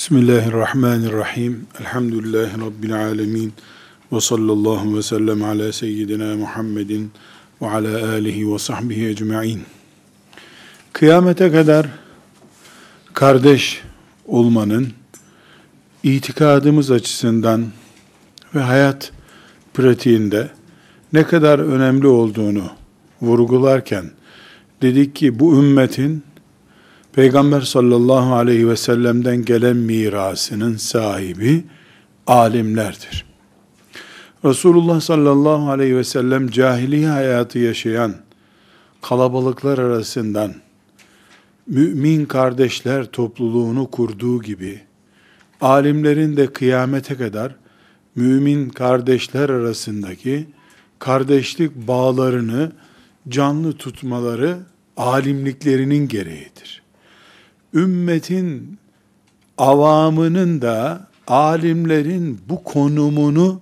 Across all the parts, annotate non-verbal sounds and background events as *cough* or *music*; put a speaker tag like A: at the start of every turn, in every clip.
A: Bismillahirrahmanirrahim. Elhamdülillahi Rabbil alemin. Ve sallallahu ve sellem ala seyyidina Muhammedin ve ala alihi ve sahbihi ecma'in. Kıyamete kadar kardeş olmanın itikadımız açısından ve hayat pratiğinde ne kadar önemli olduğunu vurgularken dedik ki bu ümmetin Peygamber sallallahu aleyhi ve sellem'den gelen mirasının sahibi alimlerdir. Resulullah sallallahu aleyhi ve sellem cahiliye hayatı yaşayan kalabalıklar arasından mümin kardeşler topluluğunu kurduğu gibi alimlerin de kıyamete kadar mümin kardeşler arasındaki kardeşlik bağlarını canlı tutmaları alimliklerinin gereğidir ümmetin avamının da alimlerin bu konumunu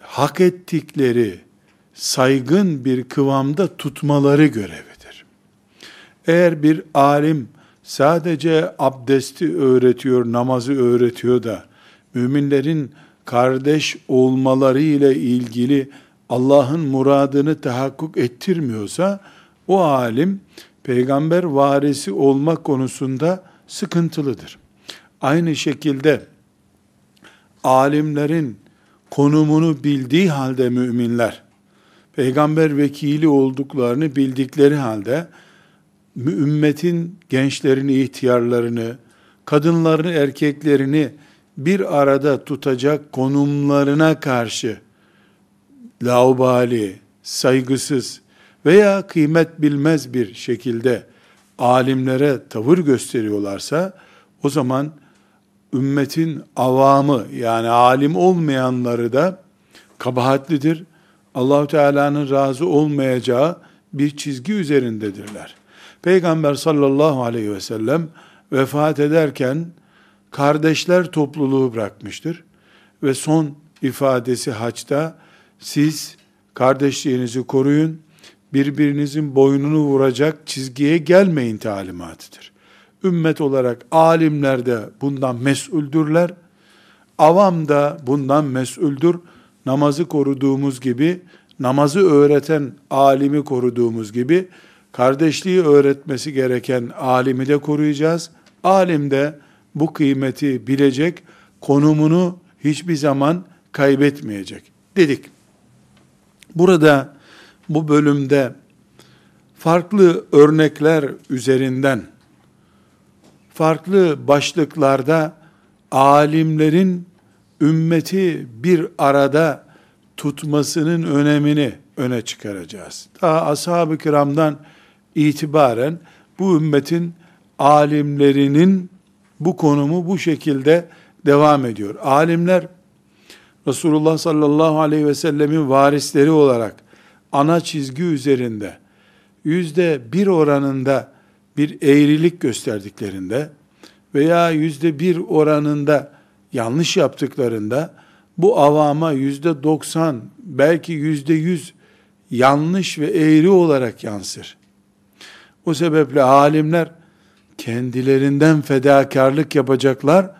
A: hak ettikleri saygın bir kıvamda tutmaları görevidir. Eğer bir alim sadece abdesti öğretiyor, namazı öğretiyor da müminlerin kardeş olmaları ile ilgili Allah'ın muradını tahakkuk ettirmiyorsa o alim peygamber varisi olmak konusunda sıkıntılıdır. Aynı şekilde alimlerin konumunu bildiği halde müminler, peygamber vekili olduklarını bildikleri halde, ümmetin gençlerini, ihtiyarlarını, kadınlarını, erkeklerini bir arada tutacak konumlarına karşı laubali, saygısız, veya kıymet bilmez bir şekilde alimlere tavır gösteriyorlarsa o zaman ümmetin avamı yani alim olmayanları da kabahatlidir. Allahu Teala'nın razı olmayacağı bir çizgi üzerindedirler. Peygamber sallallahu aleyhi ve sellem vefat ederken kardeşler topluluğu bırakmıştır. Ve son ifadesi haçta siz kardeşliğinizi koruyun, birbirinizin boynunu vuracak çizgiye gelmeyin talimatıdır. Ümmet olarak alimler de bundan mesuldürler. Avam da bundan mesuldür. Namazı koruduğumuz gibi, namazı öğreten alimi koruduğumuz gibi, kardeşliği öğretmesi gereken alimi de koruyacağız. Alim de bu kıymeti bilecek, konumunu hiçbir zaman kaybetmeyecek dedik. Burada bu bölümde farklı örnekler üzerinden farklı başlıklarda alimlerin ümmeti bir arada tutmasının önemini öne çıkaracağız. Daha ashab-ı kiramdan itibaren bu ümmetin alimlerinin bu konumu bu şekilde devam ediyor. Alimler Resulullah sallallahu aleyhi ve sellemin varisleri olarak ana çizgi üzerinde yüzde bir oranında bir eğrilik gösterdiklerinde veya yüzde bir oranında yanlış yaptıklarında bu avama yüzde doksan belki yüzde yüz yanlış ve eğri olarak yansır. O sebeple alimler kendilerinden fedakarlık yapacaklar,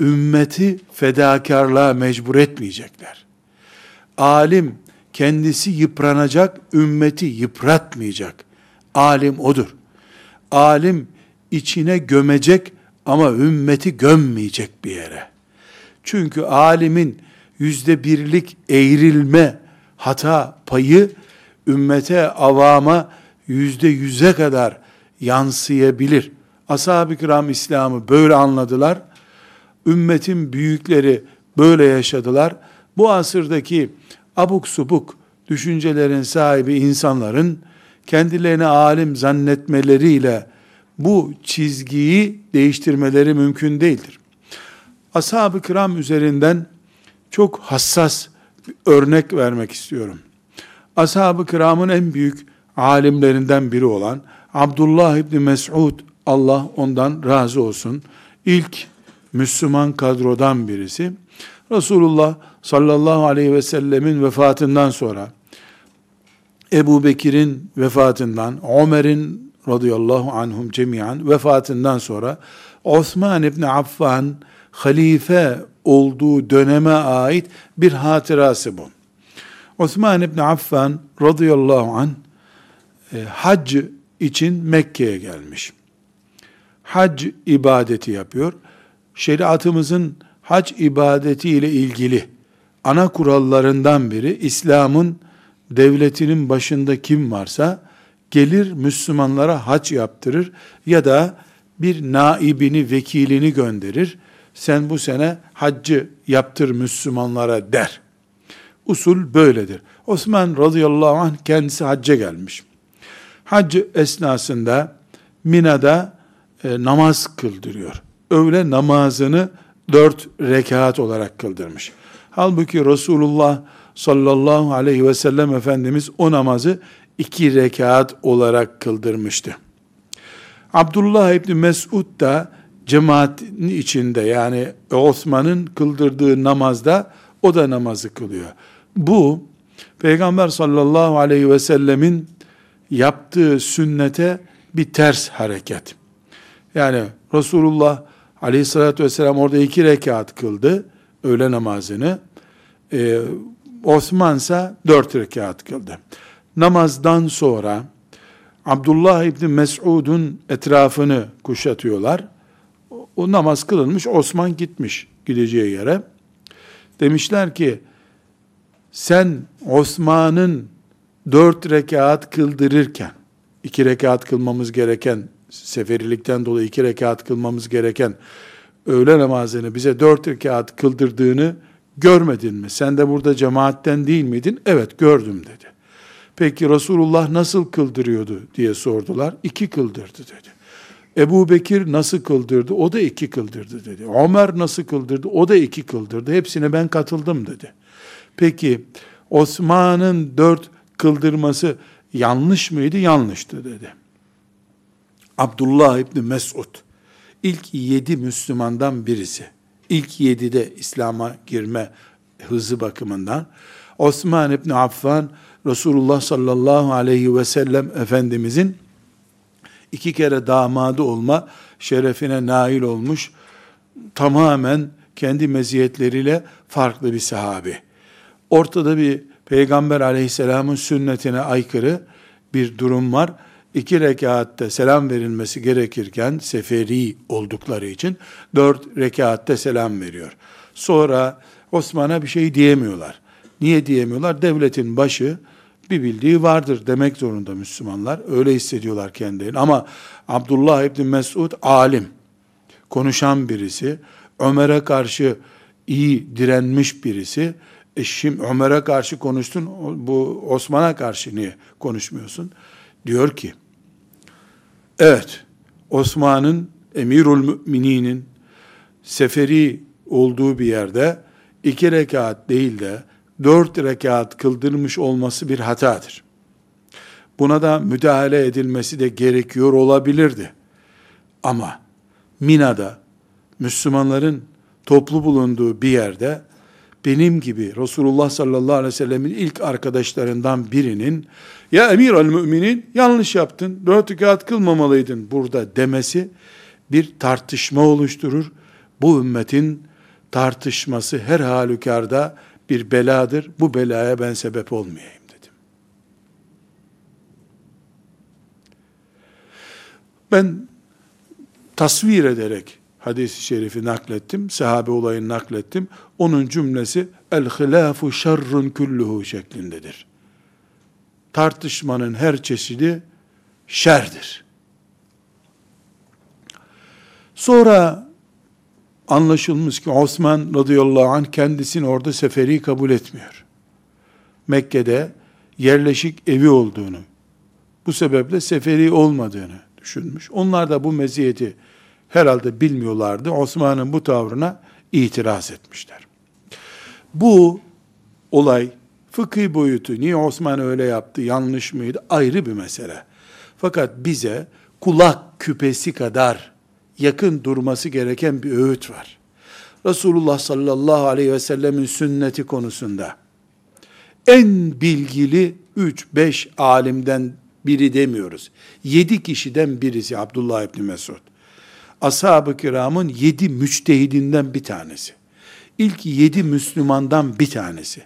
A: ümmeti fedakarlığa mecbur etmeyecekler. Alim kendisi yıpranacak, ümmeti yıpratmayacak. Alim odur. Alim içine gömecek ama ümmeti gömmeyecek bir yere. Çünkü alimin yüzde birlik eğrilme hata payı ümmete, avama yüzde yüze kadar yansıyabilir. Ashab-ı kiram İslam'ı böyle anladılar. Ümmetin büyükleri böyle yaşadılar. Bu asırdaki abuk subuk düşüncelerin sahibi insanların kendilerini alim zannetmeleriyle bu çizgiyi değiştirmeleri mümkün değildir. Ashab-ı kiram üzerinden çok hassas bir örnek vermek istiyorum. Ashab-ı kiramın en büyük alimlerinden biri olan Abdullah İbni Mes'ud, Allah ondan razı olsun, ilk Müslüman kadrodan birisi. Resulullah sallallahu aleyhi ve sellemin vefatından sonra Ebu Bekir'in vefatından, Ömer'in radıyallahu anhum cemiyan vefatından sonra Osman İbni Affan halife olduğu döneme ait bir hatırası bu. Osman İbni Affan radıyallahu an e, hac için Mekke'ye gelmiş. Hac ibadeti yapıyor. Şeriatımızın hac ibadeti ile ilgili ana kurallarından biri İslam'ın devletinin başında kim varsa gelir Müslümanlara hac yaptırır ya da bir naibini, vekilini gönderir. Sen bu sene haccı yaptır Müslümanlara der. Usul böyledir. Osman radıyallahu anh kendisi hacca gelmiş. Hac esnasında Mina'da e, namaz kıldırıyor. Öğle namazını dört rekat olarak kıldırmış. Halbuki Resulullah sallallahu aleyhi ve sellem Efendimiz o namazı iki rekat olarak kıldırmıştı. Abdullah İbni Mesud da cemaatin içinde yani Osman'ın kıldırdığı namazda o da namazı kılıyor. Bu Peygamber sallallahu aleyhi ve sellemin yaptığı sünnete bir ters hareket. Yani Resulullah aleyhissalatü vesselam orada iki rekat kıldı öğle namazını. Ee, Osman ise dört rekat kıldı. Namazdan sonra Abdullah İbni Mes'ud'un etrafını kuşatıyorlar. O, o namaz kılınmış, Osman gitmiş gideceği yere. Demişler ki, sen Osman'ın dört rekat kıldırırken, iki rekat kılmamız gereken, seferilikten dolayı iki rekat kılmamız gereken öğle namazını bize dört rekat kıldırdığını görmedin mi? Sen de burada cemaatten değil miydin? Evet gördüm dedi. Peki Resulullah nasıl kıldırıyordu diye sordular. İki kıldırdı dedi. Ebu Bekir nasıl kıldırdı? O da iki kıldırdı dedi. Ömer nasıl kıldırdı? O da iki kıldırdı. Hepsine ben katıldım dedi. Peki Osman'ın dört kıldırması yanlış mıydı? Yanlıştı dedi. Abdullah İbni Mesud ilk yedi Müslümandan birisi. İlk yedide İslam'a girme hızı bakımından. Osman İbni Affan Resulullah sallallahu aleyhi ve sellem Efendimizin iki kere damadı olma şerefine nail olmuş tamamen kendi meziyetleriyle farklı bir sahabi. Ortada bir Peygamber aleyhisselamın sünnetine aykırı bir durum var. İki rekatte selam verilmesi gerekirken seferi oldukları için dört rekatte selam veriyor. Sonra Osman'a bir şey diyemiyorlar. Niye diyemiyorlar? Devletin başı bir bildiği vardır demek zorunda Müslümanlar. Öyle hissediyorlar kendilerini. Ama Abdullah İbni Mesud alim, konuşan birisi, Ömer'e karşı iyi direnmiş birisi. E şimdi Ömer'e karşı konuştun, bu Osman'a karşı niye konuşmuyorsun? Diyor ki, evet, Osman'ın, emirul mümininin seferi olduğu bir yerde iki rekat değil de dört rekat kıldırmış olması bir hatadır. Buna da müdahale edilmesi de gerekiyor olabilirdi. Ama Mina'da Müslümanların toplu bulunduğu bir yerde benim gibi Resulullah sallallahu aleyhi ve sellemin ilk arkadaşlarından birinin ya emir al müminin yanlış yaptın, dört rekat kılmamalıydın burada demesi bir tartışma oluşturur. Bu ümmetin tartışması her halükarda bir beladır. Bu belaya ben sebep olmayayım dedim. Ben tasvir ederek hadis-i şerifi naklettim, sahabe olayını naklettim. Onun cümlesi el hilafu şerrun kulluhu şeklindedir. Tartışmanın her çeşidi şerdir. Sonra anlaşılmış ki Osman radıyallahu anh kendisini orada seferi kabul etmiyor. Mekke'de yerleşik evi olduğunu, bu sebeple seferi olmadığını düşünmüş. Onlar da bu meziyeti herhalde bilmiyorlardı. Osman'ın bu tavrına itiraz etmişler. Bu olay fıkhi boyutu, niye Osman öyle yaptı, yanlış mıydı ayrı bir mesele. Fakat bize kulak küpesi kadar yakın durması gereken bir öğüt var. Resulullah sallallahu aleyhi ve sellemin sünneti konusunda en bilgili 3-5 alimden biri demiyoruz. 7 kişiden birisi Abdullah İbni Mesud. Ashab-ı kiramın yedi müçtehidinden bir tanesi. İlk yedi Müslümandan bir tanesi.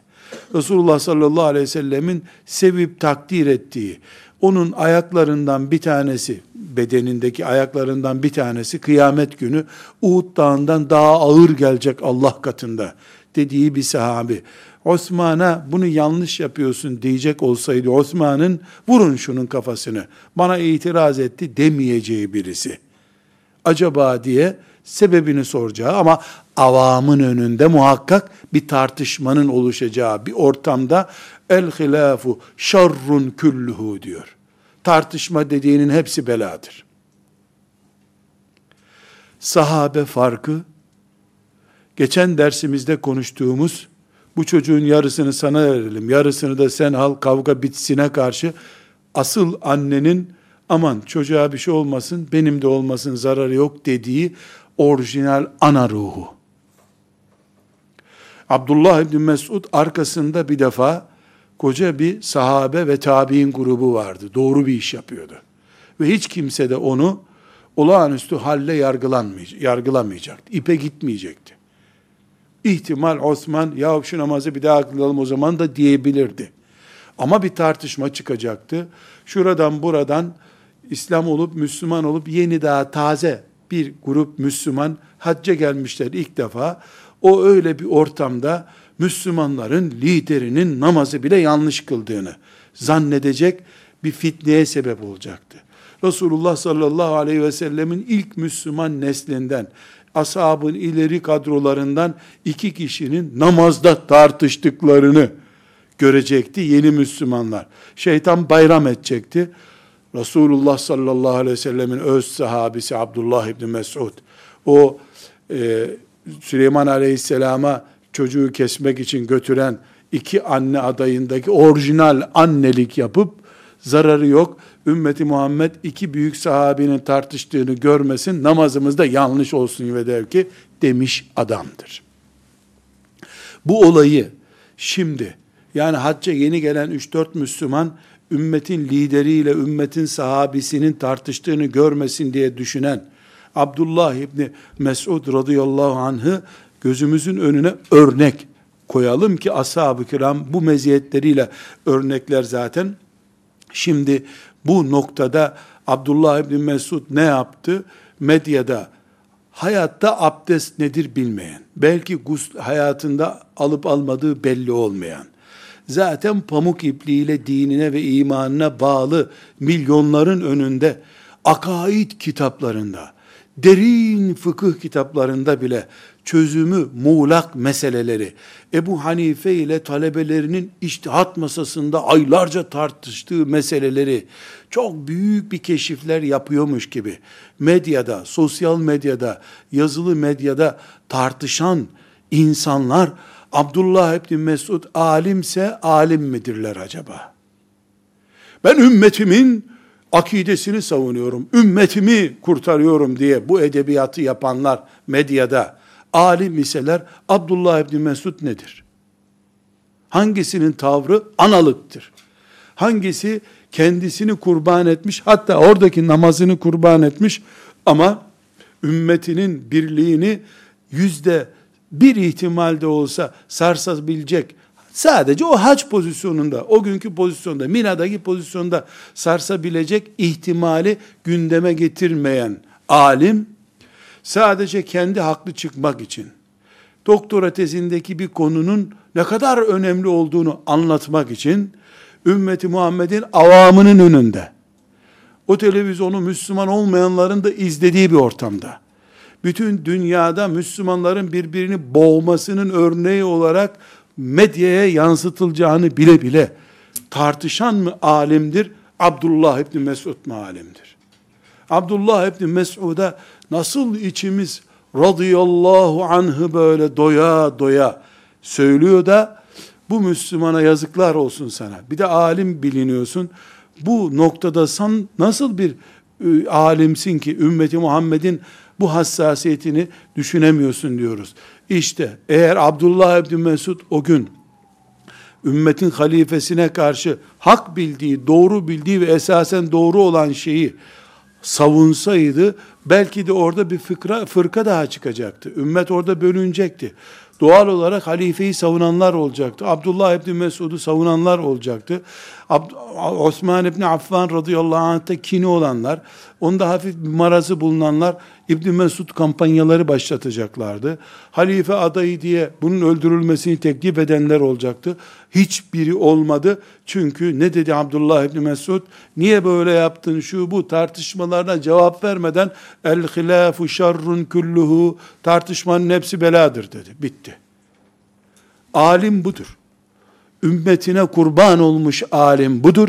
A: Resulullah sallallahu aleyhi ve sellemin sevip takdir ettiği, onun ayaklarından bir tanesi, bedenindeki ayaklarından bir tanesi kıyamet günü Uhud dağından daha ağır gelecek Allah katında dediği bir sahabi. Osman'a bunu yanlış yapıyorsun diyecek olsaydı Osman'ın vurun şunun kafasını bana itiraz etti demeyeceği birisi. Acaba diye sebebini soracağı ama avamın önünde muhakkak bir tartışmanın oluşacağı bir ortamda el hilafu şarrun külluhu diyor. Tartışma dediğinin hepsi beladır. Sahabe farkı geçen dersimizde konuştuğumuz bu çocuğun yarısını sana verelim, yarısını da sen al kavga bitsine karşı asıl annenin aman çocuğa bir şey olmasın, benim de olmasın zararı yok dediği orijinal ana ruhu. Abdullah İbni Mesud arkasında bir defa koca bir sahabe ve tabi'in grubu vardı. Doğru bir iş yapıyordu. Ve hiç kimse de onu olağanüstü halle yargılamayacaktı. İpe gitmeyecekti. İhtimal Osman ya şu namazı bir daha kılalım o zaman da diyebilirdi. Ama bir tartışma çıkacaktı. Şuradan buradan İslam olup Müslüman olup yeni daha taze bir grup Müslüman hacca gelmişler ilk defa. O öyle bir ortamda Müslümanların liderinin namazı bile yanlış kıldığını zannedecek bir fitneye sebep olacaktı. Resulullah sallallahu aleyhi ve sellemin ilk Müslüman neslinden, ashabın ileri kadrolarından iki kişinin namazda tartıştıklarını görecekti yeni Müslümanlar. Şeytan bayram edecekti. Resulullah sallallahu aleyhi ve sellemin öz sahabisi Abdullah İbni Mesud, o e, Süleyman aleyhisselama çocuğu kesmek için götüren iki anne adayındaki orijinal annelik yapıp zararı yok. Ümmeti Muhammed iki büyük sahabinin tartıştığını görmesin, namazımızda yanlış olsun ve der ki demiş adamdır. Bu olayı şimdi yani hacca yeni gelen 3-4 Müslüman ümmetin lideriyle ümmetin sahabisinin tartıştığını görmesin diye düşünen Abdullah İbni Mesud radıyallahu anh'ı gözümüzün önüne örnek koyalım ki ashab-ı kiram bu meziyetleriyle örnekler zaten. Şimdi bu noktada Abdullah İbni Mesud ne yaptı? Medyada hayatta abdest nedir bilmeyen, belki hayatında alıp almadığı belli olmayan, zaten pamuk ipliğiyle dinine ve imanına bağlı milyonların önünde akaid kitaplarında, derin fıkıh kitaplarında bile çözümü muğlak meseleleri Ebu Hanife ile talebelerinin iştihat masasında aylarca tartıştığı meseleleri çok büyük bir keşifler yapıyormuş gibi medyada, sosyal medyada, yazılı medyada tartışan insanlar Abdullah İbni Mesud alimse alim midirler acaba? Ben ümmetimin akidesini savunuyorum, ümmetimi kurtarıyorum diye bu edebiyatı yapanlar medyada alim iseler Abdullah İbni Mesud nedir? Hangisinin tavrı analıktır? Hangisi kendisini kurban etmiş, hatta oradaki namazını kurban etmiş ama ümmetinin birliğini yüzde bir ihtimalde olsa sarsabilecek, sadece o hac pozisyonunda, o günkü pozisyonda, Mina'daki pozisyonda sarsabilecek ihtimali gündeme getirmeyen alim, sadece kendi haklı çıkmak için, doktora tezindeki bir konunun ne kadar önemli olduğunu anlatmak için, ümmeti Muhammed'in avamının önünde, o televizyonu Müslüman olmayanların da izlediği bir ortamda, bütün dünyada Müslümanların birbirini boğmasının örneği olarak medyaya yansıtılacağını bile bile tartışan mı alimdir? Abdullah İbni Mesud mu alimdir? Abdullah İbni Mesud'a nasıl içimiz radıyallahu anhı böyle doya doya söylüyor da bu Müslümana yazıklar olsun sana. Bir de alim biliniyorsun. Bu noktada sen nasıl bir e, alimsin ki ümmeti Muhammed'in bu hassasiyetini düşünemiyorsun diyoruz. İşte eğer Abdullah İbni Mesud o gün ümmetin halifesine karşı hak bildiği, doğru bildiği ve esasen doğru olan şeyi savunsaydı belki de orada bir fıkra, fırka daha çıkacaktı. Ümmet orada bölünecekti. Doğal olarak halifeyi savunanlar olacaktı. Abdullah İbni Mesud'u savunanlar olacaktı. Osman İbni Affan radıyallahu anh'ta kini olanlar, onda hafif bir marazı bulunanlar İbni Mesud kampanyaları başlatacaklardı. Halife adayı diye bunun öldürülmesini teklif edenler olacaktı. Hiçbiri olmadı. Çünkü ne dedi Abdullah İbni Mesud? Niye böyle yaptın şu bu tartışmalarına cevap vermeden el hilafu şerrun kulluhu tartışmanın hepsi beladır dedi. Bitti. Alim budur. Ümmetine kurban olmuş alim budur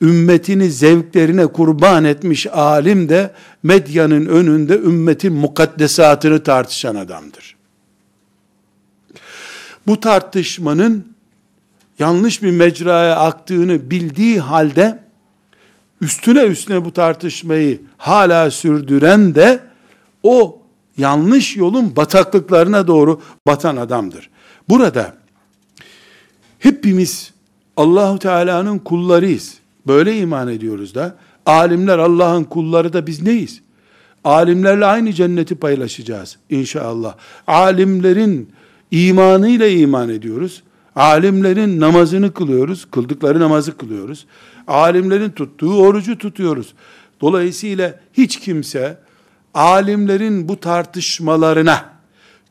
A: ümmetini zevklerine kurban etmiş alim de medyanın önünde ümmetin mukaddesatını tartışan adamdır. Bu tartışmanın yanlış bir mecraya aktığını bildiği halde üstüne üstüne bu tartışmayı hala sürdüren de o yanlış yolun bataklıklarına doğru batan adamdır. Burada hepimiz Allahu Teala'nın kullarıyız. Böyle iman ediyoruz da. Alimler Allah'ın kulları da biz neyiz? Alimlerle aynı cenneti paylaşacağız inşallah. Alimlerin imanıyla iman ediyoruz. Alimlerin namazını kılıyoruz. Kıldıkları namazı kılıyoruz. Alimlerin tuttuğu orucu tutuyoruz. Dolayısıyla hiç kimse alimlerin bu tartışmalarına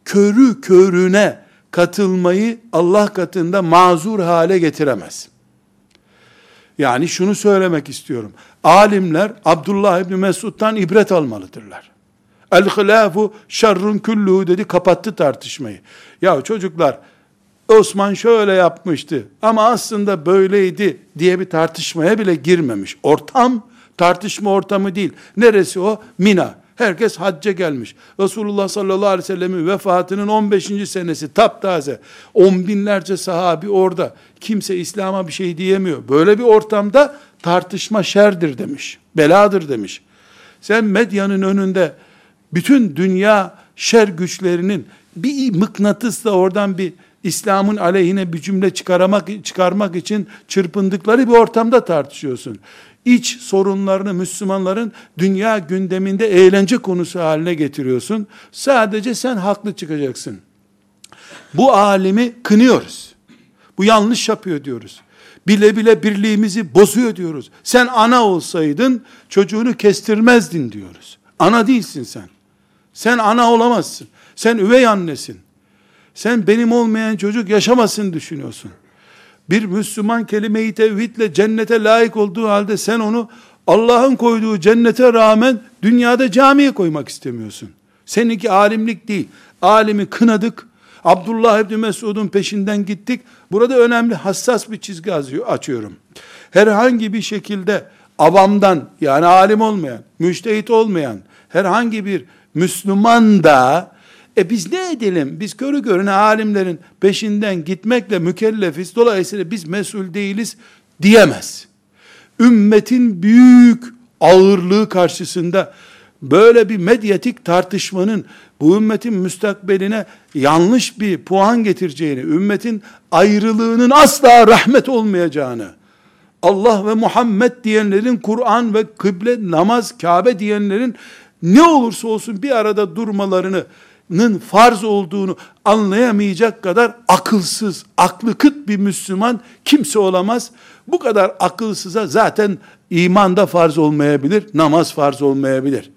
A: körü körüne katılmayı Allah katında mazur hale getiremez. Yani şunu söylemek istiyorum. Alimler Abdullah İbni Mesud'dan ibret almalıdırlar. El hilafu şerrun kulluhu dedi kapattı tartışmayı. Ya çocuklar Osman şöyle yapmıştı ama aslında böyleydi diye bir tartışmaya bile girmemiş. Ortam tartışma ortamı değil. Neresi o? Mina. Herkes hacca gelmiş. Resulullah sallallahu aleyhi ve sellemin vefatının 15. senesi taptaze. On binlerce sahabi orada. Kimse İslam'a bir şey diyemiyor. Böyle bir ortamda tartışma şerdir demiş. Beladır demiş. Sen medyanın önünde bütün dünya şer güçlerinin bir mıknatısla oradan bir İslam'ın aleyhine bir cümle çıkarmak, çıkarmak için çırpındıkları bir ortamda tartışıyorsun iç sorunlarını Müslümanların dünya gündeminde eğlence konusu haline getiriyorsun. Sadece sen haklı çıkacaksın. Bu alimi kınıyoruz. Bu yanlış yapıyor diyoruz. Bile bile birliğimizi bozuyor diyoruz. Sen ana olsaydın çocuğunu kestirmezdin diyoruz. Ana değilsin sen. Sen ana olamazsın. Sen üvey annesin. Sen benim olmayan çocuk yaşamasın düşünüyorsun bir Müslüman kelime-i tevhidle cennete layık olduğu halde sen onu Allah'ın koyduğu cennete rağmen dünyada camiye koymak istemiyorsun. Seninki alimlik değil. Alimi kınadık. Abdullah İbni Mesud'un peşinden gittik. Burada önemli hassas bir çizgi açıyorum. Herhangi bir şekilde avamdan yani alim olmayan, müştehit olmayan herhangi bir Müslüman da e biz ne edelim? Biz körü körüne alimlerin peşinden gitmekle mükellefiz. Dolayısıyla biz mesul değiliz diyemez. Ümmetin büyük ağırlığı karşısında böyle bir medyatik tartışmanın bu ümmetin müstakbeline yanlış bir puan getireceğini, ümmetin ayrılığının asla rahmet olmayacağını, Allah ve Muhammed diyenlerin Kur'an ve kıble, namaz, Kabe diyenlerin ne olursa olsun bir arada durmalarını farz olduğunu anlayamayacak kadar akılsız, aklı kıt bir Müslüman kimse olamaz. Bu kadar akılsıza zaten iman da farz olmayabilir, namaz farz olmayabilir.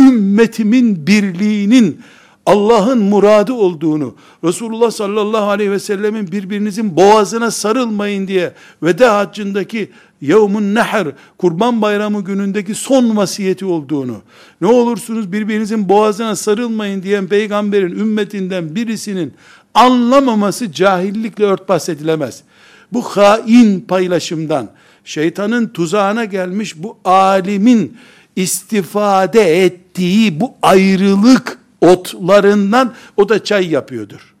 A: Ümmetimin birliğinin Allah'ın muradı olduğunu, Resulullah sallallahu aleyhi ve sellemin birbirinizin boğazına sarılmayın diye veda haccındaki yevmun nehr, kurban bayramı günündeki son vasiyeti olduğunu, ne olursunuz birbirinizin boğazına sarılmayın diyen peygamberin ümmetinden birisinin anlamaması cahillikle örtbas edilemez. Bu hain paylaşımdan, şeytanın tuzağına gelmiş bu alimin istifade ettiği bu ayrılık otlarından o da çay yapıyordur.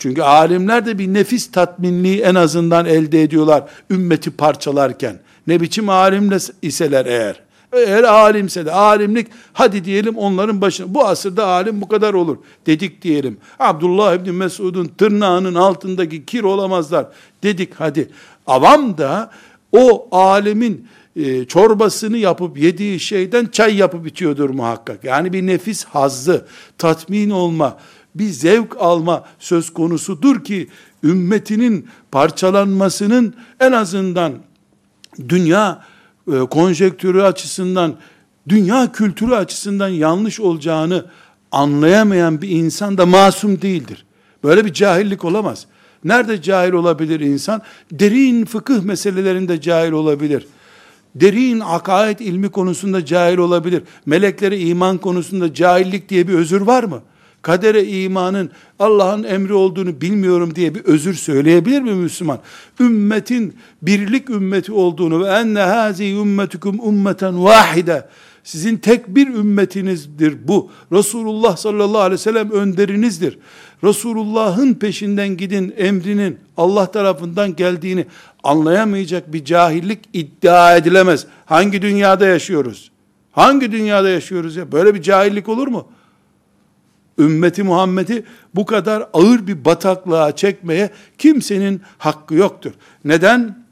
A: Çünkü alimler de bir nefis tatminliği en azından elde ediyorlar ümmeti parçalarken. Ne biçim alimle iseler eğer. Eğer alimse de alimlik hadi diyelim onların başına. Bu asırda alim bu kadar olur dedik diyelim. Abdullah İbni Mesud'un tırnağının altındaki kir olamazlar dedik hadi. Avam da o alemin e, çorbasını yapıp yediği şeyden çay yapıp içiyordur muhakkak. Yani bir nefis hazzı, tatmin olma, bir zevk alma söz konusudur ki ümmetinin parçalanmasının en azından dünya e, konjektürü açısından, dünya kültürü açısından yanlış olacağını anlayamayan bir insan da masum değildir. Böyle bir cahillik olamaz. Nerede cahil olabilir insan? Derin fıkıh meselelerinde cahil olabilir. Derin akaid ilmi konusunda cahil olabilir. Meleklere iman konusunda cahillik diye bir özür var mı? Kadere imanın Allah'ın emri olduğunu bilmiyorum diye bir özür söyleyebilir mi Müslüman? Ümmetin birlik ümmeti olduğunu ve enne hazi ümmetukum ummeten vahide sizin tek bir ümmetinizdir bu. Resulullah sallallahu aleyhi ve sellem önderinizdir. Resulullah'ın peşinden gidin emrinin Allah tarafından geldiğini anlayamayacak bir cahillik iddia edilemez. Hangi dünyada yaşıyoruz? Hangi dünyada yaşıyoruz ya? Böyle bir cahillik olur mu? Ümmeti Muhammed'i bu kadar ağır bir bataklığa çekmeye kimsenin hakkı yoktur. Neden?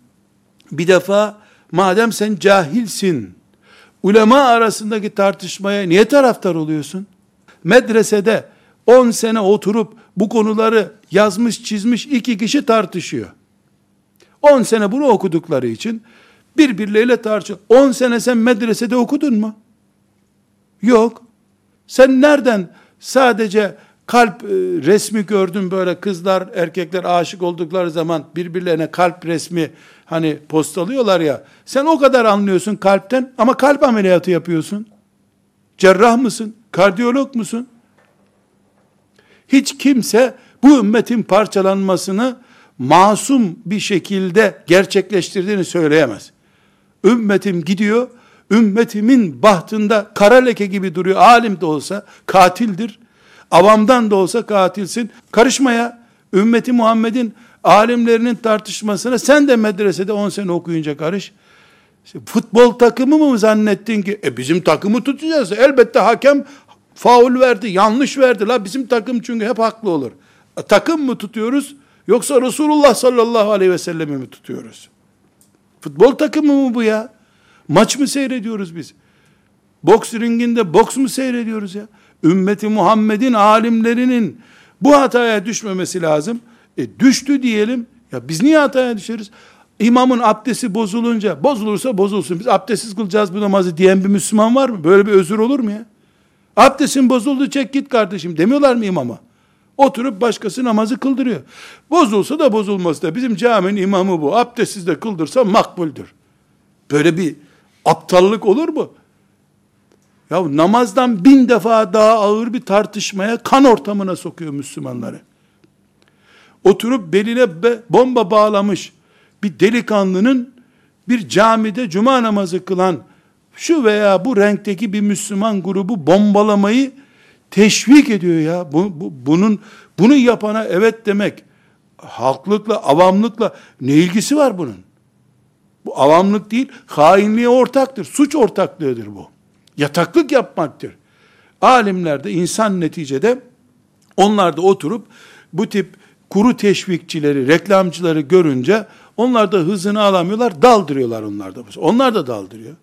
A: Bir defa madem sen cahilsin, ulema arasındaki tartışmaya niye taraftar oluyorsun? Medresede 10 sene oturup bu konuları yazmış çizmiş iki kişi tartışıyor. 10 sene bunu okudukları için birbirleriyle tartışıyor. 10 sene sen medresede okudun mu? Yok. Sen nereden Sadece kalp e, resmi gördüm böyle kızlar erkekler aşık oldukları zaman birbirlerine kalp resmi hani postalıyorlar ya. Sen o kadar anlıyorsun kalpten ama kalp ameliyatı yapıyorsun. Cerrah mısın? Kardiyolog musun? Hiç kimse bu ümmetin parçalanmasını masum bir şekilde gerçekleştirdiğini söyleyemez. Ümmetim gidiyor, ümmetimin bahtında kara leke gibi duruyor. Alim de olsa katildir. Avamdan da olsa katilsin. Karışmaya ümmeti Muhammed'in alimlerinin tartışmasına sen de medresede 10 sene okuyunca karış. İşte futbol takımı mı zannettin ki? E bizim takımı tutacağız. Elbette hakem faul verdi, yanlış verdi. La bizim takım çünkü hep haklı olur. E, takım mı tutuyoruz? Yoksa Resulullah sallallahu aleyhi ve sellemi mi tutuyoruz? Futbol takımı mı bu ya? Maç mı seyrediyoruz biz? Boks ringinde boks mu seyrediyoruz ya? Ümmeti Muhammed'in alimlerinin bu hataya düşmemesi lazım. E düştü diyelim. Ya biz niye hataya düşeriz? İmamın abdesti bozulunca, bozulursa bozulsun. Biz abdestsiz kılacağız bu namazı diyen bir Müslüman var mı? Böyle bir özür olur mu ya? Abdestin bozuldu çek git kardeşim demiyorlar mı imama? Oturup başkası namazı kıldırıyor. Bozulsa da bozulması da bizim caminin imamı bu. Abdestsiz de kıldırsa makbuldür. Böyle bir Aptallık olur mu? Ya namazdan bin defa daha ağır bir tartışmaya kan ortamına sokuyor Müslümanları. Oturup beline bomba bağlamış bir delikanlının bir camide cuma namazı kılan şu veya bu renkteki bir Müslüman grubu bombalamayı teşvik ediyor ya. Bu, bu, bunun bunu yapana evet demek halklıkla, avamlıkla ne ilgisi var bunun? Bu avamlık değil, hainliğe ortaktır. Suç ortaklığıdır bu. Yataklık yapmaktır. Alimler de insan neticede onlar da oturup bu tip kuru teşvikçileri, reklamcıları görünce onlar da hızını alamıyorlar, daldırıyorlar onlar da. Onlar da daldırıyor.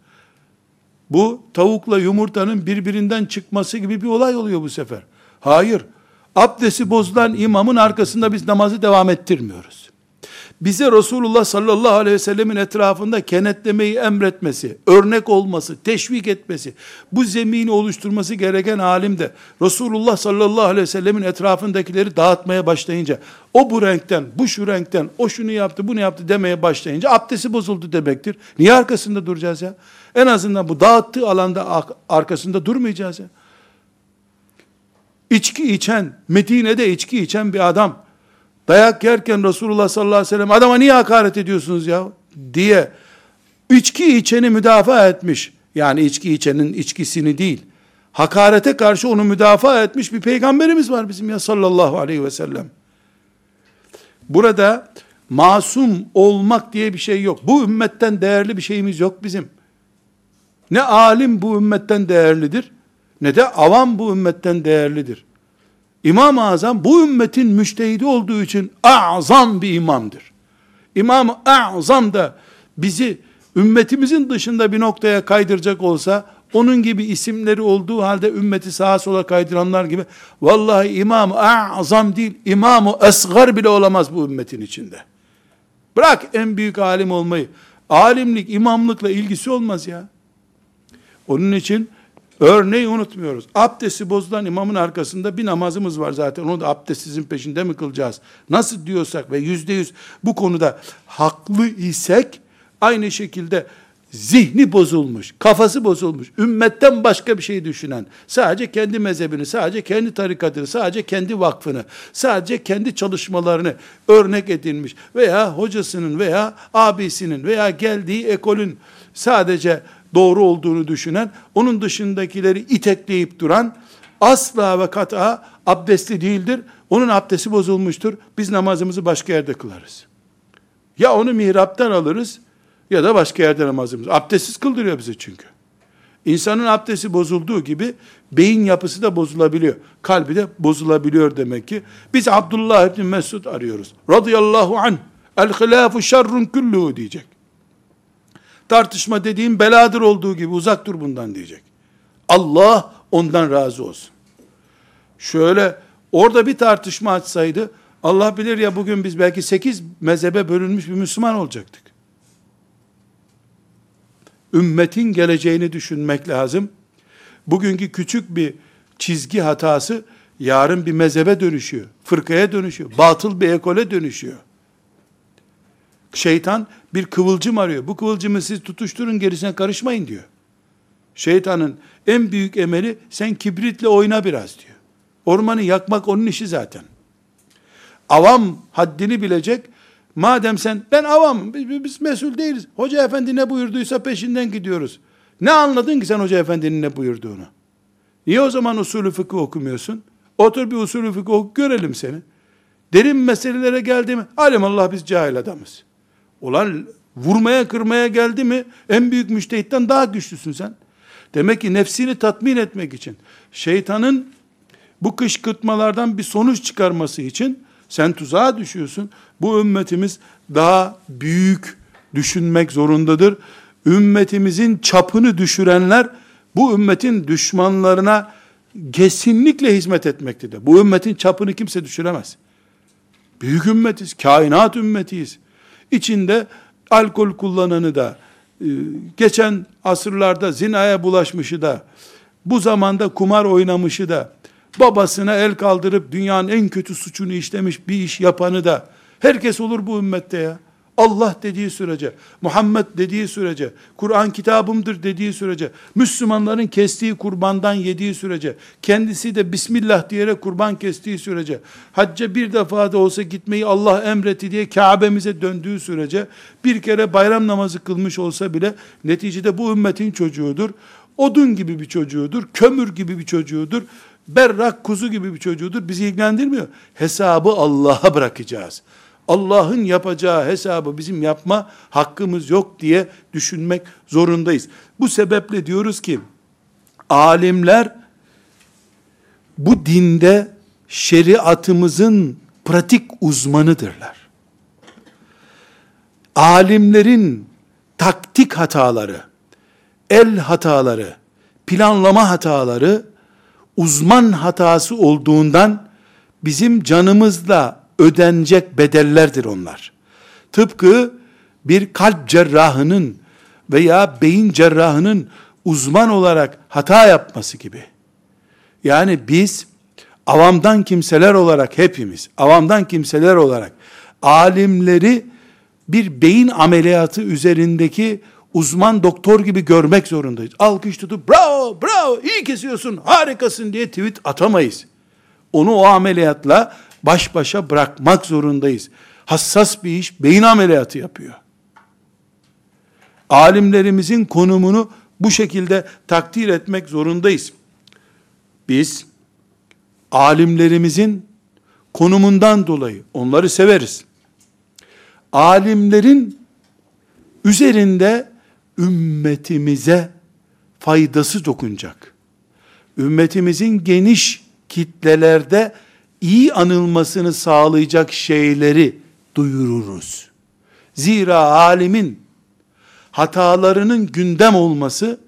A: Bu tavukla yumurtanın birbirinden çıkması gibi bir olay oluyor bu sefer. Hayır. Abdesti bozulan imamın arkasında biz namazı devam ettirmiyoruz bize Resulullah sallallahu aleyhi ve sellemin etrafında kenetlemeyi emretmesi, örnek olması, teşvik etmesi, bu zemini oluşturması gereken alim de Resulullah sallallahu aleyhi ve sellemin etrafındakileri dağıtmaya başlayınca, o bu renkten, bu şu renkten, o şunu yaptı, bunu yaptı demeye başlayınca abdesti bozuldu demektir. Niye arkasında duracağız ya? En azından bu dağıttığı alanda arkasında durmayacağız ya. İçki içen, Medine'de içki içen bir adam, dayak yerken Resulullah sallallahu aleyhi ve sellem adama niye hakaret ediyorsunuz ya diye içki içeni müdafaa etmiş. Yani içki içenin içkisini değil. Hakarete karşı onu müdafaa etmiş bir peygamberimiz var bizim ya sallallahu aleyhi ve sellem. Burada masum olmak diye bir şey yok. Bu ümmetten değerli bir şeyimiz yok bizim. Ne alim bu ümmetten değerlidir, ne de avam bu ümmetten değerlidir. İmam-ı Azam bu ümmetin müştehidi olduğu için azam bir imamdır. İmam-ı Azam da bizi ümmetimizin dışında bir noktaya kaydıracak olsa onun gibi isimleri olduğu halde ümmeti sağa sola kaydıranlar gibi vallahi imam azam değil imamı esgar bile olamaz bu ümmetin içinde. Bırak en büyük alim olmayı. Alimlik imamlıkla ilgisi olmaz ya. Onun için örneği unutmuyoruz. Abdesti bozulan imamın arkasında bir namazımız var zaten. Onu da abdestsizin peşinde mi kılacağız? Nasıl diyorsak ve yüzde yüz bu konuda haklı isek aynı şekilde zihni bozulmuş, kafası bozulmuş, ümmetten başka bir şey düşünen, sadece kendi mezhebini, sadece kendi tarikatını, sadece kendi vakfını, sadece kendi çalışmalarını örnek edinmiş veya hocasının veya abisinin veya geldiği ekolün sadece doğru olduğunu düşünen, onun dışındakileri itekleyip duran, asla ve kata abdestli değildir. Onun abdesti bozulmuştur. Biz namazımızı başka yerde kılarız. Ya onu mihraptan alırız, ya da başka yerde namazımız. Abdestsiz kıldırıyor bizi çünkü. İnsanın abdesti bozulduğu gibi beyin yapısı da bozulabiliyor. Kalbi de bozulabiliyor demek ki. Biz Abdullah ibn Mesud arıyoruz. Radıyallahu anh. El hilafu şerrun kulluhu diyecek. Tartışma dediğim beladır olduğu gibi uzak dur bundan diyecek. Allah ondan razı olsun. Şöyle orada bir tartışma açsaydı Allah bilir ya bugün biz belki sekiz mezhebe bölünmüş bir Müslüman olacaktık ümmetin geleceğini düşünmek lazım. Bugünkü küçük bir çizgi hatası yarın bir mezhebe dönüşüyor. Fırkaya dönüşüyor. Batıl bir ekole dönüşüyor. Şeytan bir kıvılcım arıyor. Bu kıvılcımı siz tutuşturun gerisine karışmayın diyor. Şeytanın en büyük emeli sen kibritle oyna biraz diyor. Ormanı yakmak onun işi zaten. Avam haddini bilecek, Madem sen ben avam biz, biz mesul değiliz. Hoca efendi ne buyurduysa peşinden gidiyoruz. Ne anladın ki sen hoca efendinin ne buyurduğunu? Niye o zaman usulü fıkıh okumuyorsun? Otur bir usulü fıkıh oku görelim seni. Derin meselelere geldi mi? Allah biz cahil adamız. Ulan vurmaya kırmaya geldi mi en büyük müştehitten daha güçlüsün sen. Demek ki nefsini tatmin etmek için şeytanın bu kışkırtmalardan bir sonuç çıkarması için sen tuzağa düşüyorsun. Bu ümmetimiz daha büyük düşünmek zorundadır. Ümmetimizin çapını düşürenler bu ümmetin düşmanlarına kesinlikle hizmet etmektedir. Bu ümmetin çapını kimse düşüremez. Büyük ümmetiz, kainat ümmetiyiz. İçinde alkol kullananı da, e, geçen asırlarda zinaya bulaşmışı da, bu zamanda kumar oynamışı da, babasına el kaldırıp dünyanın en kötü suçunu işlemiş bir iş yapanı da herkes olur bu ümmette ya. Allah dediği sürece, Muhammed dediği sürece, Kur'an kitabımdır dediği sürece, Müslümanların kestiği kurbandan yediği sürece, kendisi de Bismillah diyerek kurban kestiği sürece, hacca bir defa da olsa gitmeyi Allah emretti diye Kabe'mize döndüğü sürece, bir kere bayram namazı kılmış olsa bile, neticede bu ümmetin çocuğudur. Odun gibi bir çocuğudur, kömür gibi bir çocuğudur berrak kuzu gibi bir çocuğudur. Bizi ilgilendirmiyor. Hesabı Allah'a bırakacağız. Allah'ın yapacağı hesabı bizim yapma hakkımız yok diye düşünmek zorundayız. Bu sebeple diyoruz ki alimler bu dinde şeriatımızın pratik uzmanıdırlar. Alimlerin taktik hataları, el hataları, planlama hataları uzman hatası olduğundan bizim canımızla ödenecek bedellerdir onlar. Tıpkı bir kalp cerrahının veya beyin cerrahının uzman olarak hata yapması gibi. Yani biz avamdan kimseler olarak hepimiz, avamdan kimseler olarak alimleri bir beyin ameliyatı üzerindeki uzman doktor gibi görmek zorundayız. Alkış tutup bravo bravo iyi kesiyorsun harikasın diye tweet atamayız. Onu o ameliyatla baş başa bırakmak zorundayız. Hassas bir iş beyin ameliyatı yapıyor. Alimlerimizin konumunu bu şekilde takdir etmek zorundayız. Biz alimlerimizin konumundan dolayı onları severiz. Alimlerin üzerinde ümmetimize faydası dokunacak. Ümmetimizin geniş kitlelerde iyi anılmasını sağlayacak şeyleri duyururuz. Zira alimin hatalarının gündem olması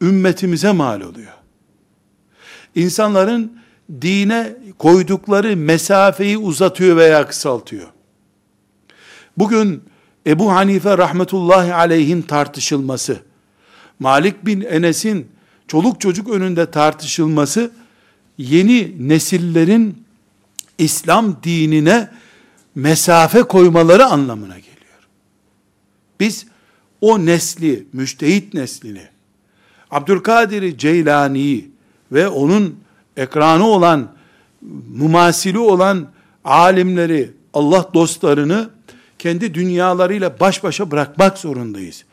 A: ümmetimize mal oluyor. İnsanların dine koydukları mesafeyi uzatıyor veya kısaltıyor. Bugün Ebu Hanife rahmetullahi aleyhin tartışılması, Malik bin Enes'in çoluk çocuk önünde tartışılması, yeni nesillerin İslam dinine mesafe koymaları anlamına geliyor. Biz o nesli, müştehit neslini, Abdülkadir Ceylani'yi ve onun ekranı olan, mumasili olan alimleri, Allah dostlarını kendi dünyalarıyla baş başa bırakmak zorundayız.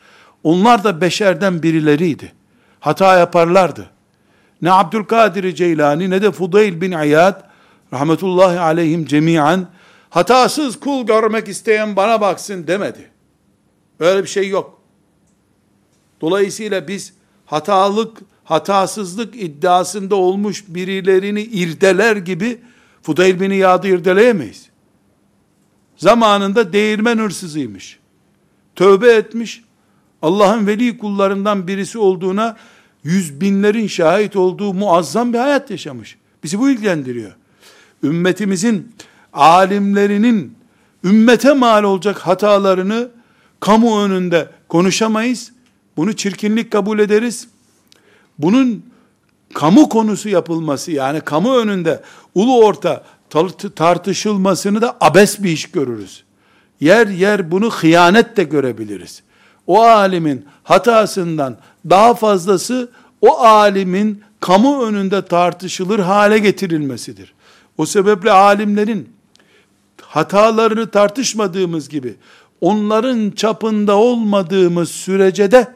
A: Onlar da beşerden birileriydi. Hata yaparlardı. Ne Abdülkadir Ceylani ne de Fudayl bin İyad rahmetullahi aleyhim cemiyen hatasız kul görmek isteyen bana baksın demedi. Öyle bir şey yok. Dolayısıyla biz hatalık, hatasızlık iddiasında olmuş birilerini irdeler gibi Fudayl bin İyad'ı irdeleyemeyiz. Zamanında değirmen hırsızıymış. Tövbe etmiş. Allah'ın veli kullarından birisi olduğuna yüz binlerin şahit olduğu muazzam bir hayat yaşamış. Bizi bu ilgilendiriyor. Ümmetimizin alimlerinin ümmete mal olacak hatalarını kamu önünde konuşamayız. Bunu çirkinlik kabul ederiz. Bunun kamu konusu yapılması yani kamu önünde ulu orta tartışılmasını da abes bir iş görürüz. Yer yer bunu hıyanet de görebiliriz. O alimin hatasından daha fazlası o alimin kamu önünde tartışılır hale getirilmesidir. O sebeple alimlerin hatalarını tartışmadığımız gibi onların çapında olmadığımız sürece de